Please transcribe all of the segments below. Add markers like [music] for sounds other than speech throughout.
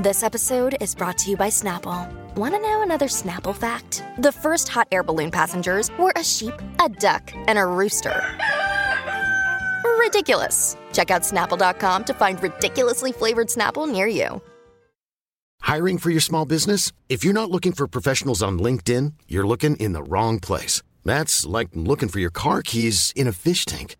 This episode is brought to you by Snapple. Want to know another Snapple fact? The first hot air balloon passengers were a sheep, a duck, and a rooster. Ridiculous. Check out snapple.com to find ridiculously flavored Snapple near you. Hiring for your small business? If you're not looking for professionals on LinkedIn, you're looking in the wrong place. That's like looking for your car keys in a fish tank.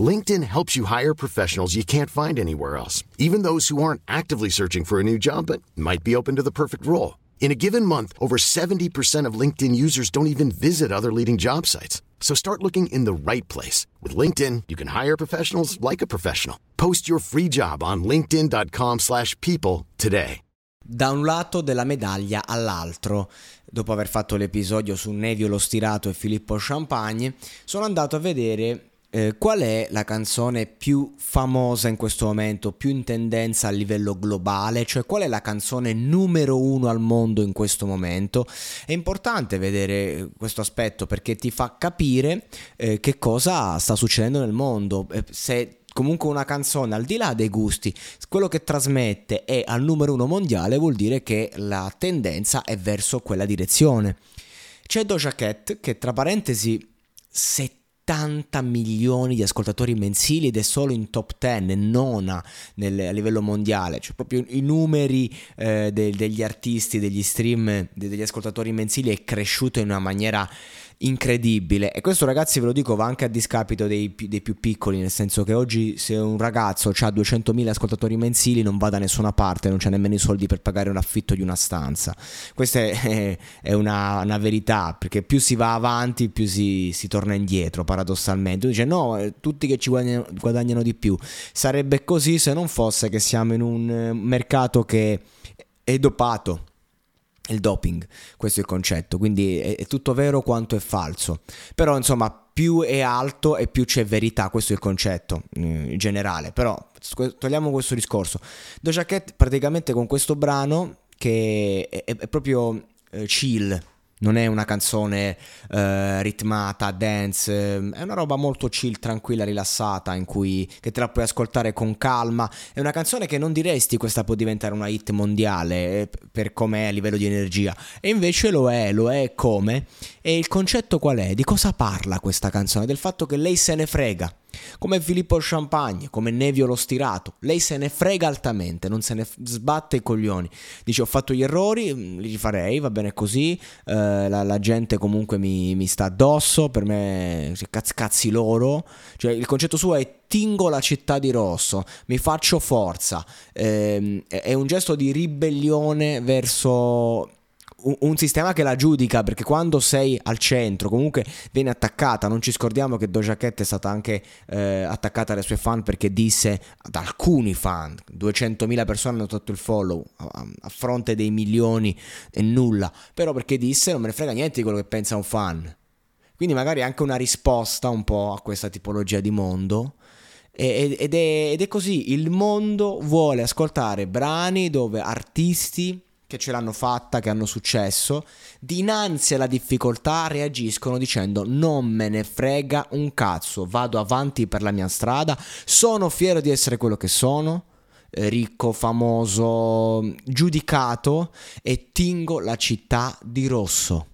LinkedIn helps you hire professionals you can't find anywhere else, even those who aren't actively searching for a new job but might be open to the perfect role. In a given month, over 70% of LinkedIn users don't even visit other leading job sites. So start looking in the right place. With LinkedIn, you can hire professionals like a professional. Post your free job on linkedin.com slash people today. Da un lato della medaglia all'altro. Dopo aver fatto l'episodio su Nevio lo Stirato e Filippo Champagne, sono andato a vedere eh, qual è la canzone più famosa in questo momento, più in tendenza a livello globale, cioè qual è la canzone numero uno al mondo in questo momento. È importante vedere questo aspetto perché ti fa capire eh, che cosa sta succedendo nel mondo. Eh, se comunque una canzone al di là dei gusti, quello che trasmette è al numero uno mondiale vuol dire che la tendenza è verso quella direzione. C'è Doja Cat che tra parentesi 70 80 milioni di ascoltatori mensili ed è solo in top 10, nona nel, a livello mondiale, cioè proprio i numeri eh, de, degli artisti, degli stream, de, degli ascoltatori mensili è cresciuto in una maniera incredibile. E questo ragazzi ve lo dico va anche a discapito dei, dei più piccoli nel senso che oggi se un ragazzo ha 200.000 ascoltatori mensili non va da nessuna parte non c'è nemmeno i soldi per pagare un affitto di una stanza. Questa [laughs] è, è una, una, verità perché più si va avanti più si, si torna indietro paradossalmente. Dice no eh, tutti che ci guadagnano, guadagnano di più. Sarebbe così se non fosse che siamo in un eh, mercato che è dopato il doping, questo è il concetto, quindi è, è, tutto vero quanto è falso, però insomma più è alto e più c'è verità, questo è il concetto eh, in generale, però togliamo questo discorso. Doja Cat praticamente con questo brano che è, è proprio eh, chill, non è una canzone uh, ritmata, dance, ehm, è una roba molto chill, tranquilla, rilassata, in cui che te la puoi ascoltare con calma. È una canzone che non diresti questa può diventare una hit mondiale eh, per com'è a livello di energia, e invece lo è, lo è come. E il concetto qual è? Di cosa parla questa canzone? Del fatto che lei se ne frega come Filippo Champagne, come Nevio lo stirato. Lei se ne frega altamente, non se ne sbatte i coglioni. Dice ho fatto gli errori, mm, li farei, va bene così, eh, la, la, gente comunque mi, mi, sta addosso, per me cazzi, cazzi loro. Cioè il concetto suo è tingo la città di rosso, mi faccio forza. Eh, è un gesto di ribellione verso un sistema che la giudica perché quando sei al centro comunque viene attaccata non ci scordiamo che Doja Cat è stata anche eh, attaccata dai suoi fan perché disse ad alcuni fan 200.000 persone hanno tolto il follow a, a, fronte dei milioni e nulla però perché disse non me ne frega niente di quello che pensa un fan. Quindi magari anche una risposta un po' a questa tipologia di mondo. Ed è, ed è così il mondo vuole ascoltare brani dove artisti che ce l'hanno fatta, che hanno successo, dinanzi alla difficoltà reagiscono dicendo non me ne frega un cazzo, vado avanti per la mia strada, sono fiero di essere quello che sono, eh, ricco, famoso, giudicato e tingo la città di rosso.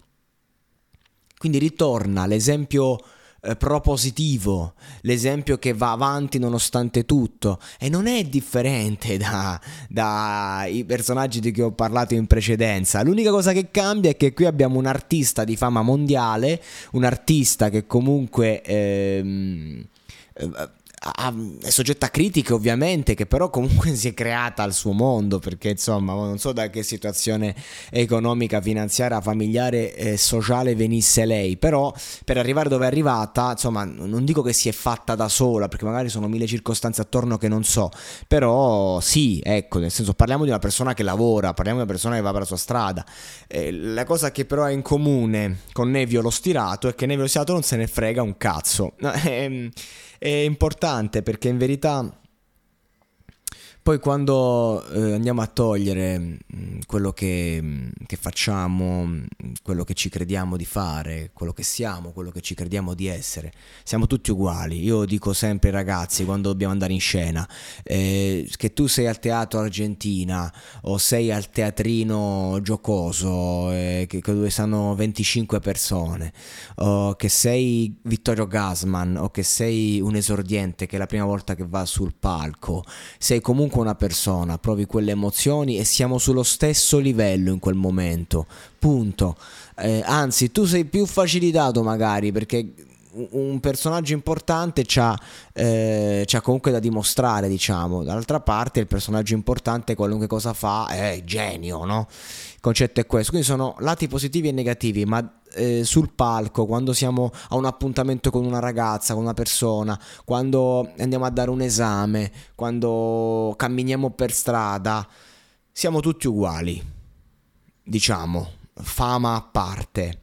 Quindi ritorna l'esempio eh, propositivo, l'esempio che va avanti nonostante tutto e non è differente dai [laughs] da personaggi di cui ho parlato in precedenza. L'unica cosa che cambia è che qui abbiamo un artista di fama mondiale, un artista che comunque... Ehm, eh, è soggetta a critiche ovviamente, che però comunque [laughs] si è creata al suo mondo, perché insomma non so da che situazione economica, finanziaria, familiare e sociale venisse lei, però per arrivare dove è arrivata, insomma non dico che si è fatta da sola, perché magari sono mille circostanze attorno che non so, però sì, ecco, nel senso parliamo di una persona che lavora, parliamo di una persona che va per la sua strada. Eh, la cosa che però è in comune con Nevio lo stirato è che Nevio lo stirato non se ne frega un cazzo. [laughs] Ehm, è importante perché in verità poi quando eh, andiamo a togliere mm, quello che, mm, che, facciamo, mm, quello che ci crediamo di fare, quello che siamo, quello che ci crediamo di essere, siamo tutti uguali. Io dico sempre ai ragazzi quando dobbiamo andare in scena, eh, che tu sei al teatro Argentina o sei al teatrino giocoso eh, che, dove stanno 25 persone, o che sei Vittorio Gasman o che sei un esordiente che è la prima volta che va sul palco, sei comunque comunque una persona, provi quelle emozioni e siamo sullo stesso livello in quel momento. Punto. Eh, anzi, tu sei più facilitato magari perché un personaggio importante c'ha, eh, c'ha, comunque da dimostrare, diciamo. Dall'altra parte, il personaggio importante, qualunque cosa fa, è genio, no? Il concetto è questo. Quindi sono lati positivi e negativi, ma eh, sul palco, quando siamo a un appuntamento con una ragazza, con una persona, quando andiamo a dare un esame, quando camminiamo per strada, siamo tutti uguali, diciamo, fama a parte.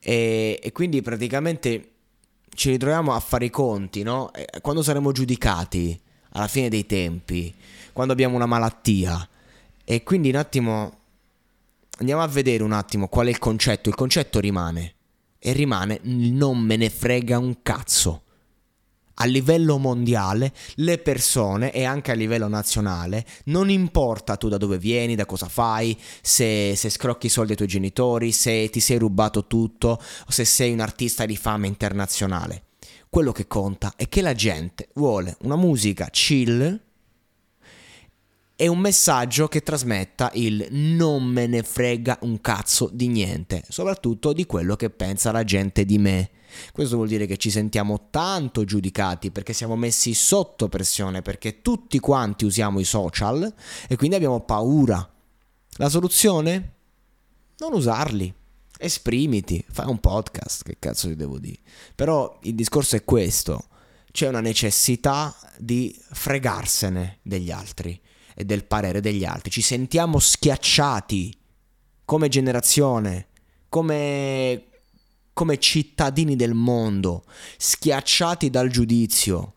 E, e quindi praticamente ci ritroviamo a fare i conti, no? Quando saremo giudicati alla fine dei tempi, quando abbiamo una malattia. E quindi un attimo andiamo a vedere un attimo qual è il concetto. Il concetto rimane. E rimane non me ne frega un cazzo. A livello mondiale, le persone e anche a livello nazionale, non importa tu da dove vieni, da cosa fai, se, se scrocchi i soldi ai tuoi genitori, se ti sei rubato tutto o se sei un artista di fama internazionale. Quello che conta è che la gente vuole una musica chill e un messaggio che trasmetta il non me ne frega un cazzo di niente, soprattutto di quello che pensa la gente di me. Questo vuol dire che ci sentiamo tanto giudicati perché siamo messi sotto pressione, perché tutti quanti usiamo i social e quindi abbiamo paura. La soluzione? Non usarli. Esprimiti, fai un podcast, che cazzo ti devo dire. Però il discorso è questo, c'è una necessità di fregarsene degli altri e del parere degli altri. Ci sentiamo schiacciati come generazione, come, come cittadini del mondo, schiacciati dal giudizio.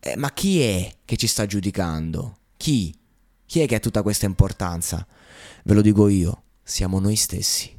Eh, ma chi è che ci sta giudicando? Chi? Chi è che ha tutta questa importanza? Ve lo dico io, siamo noi stessi.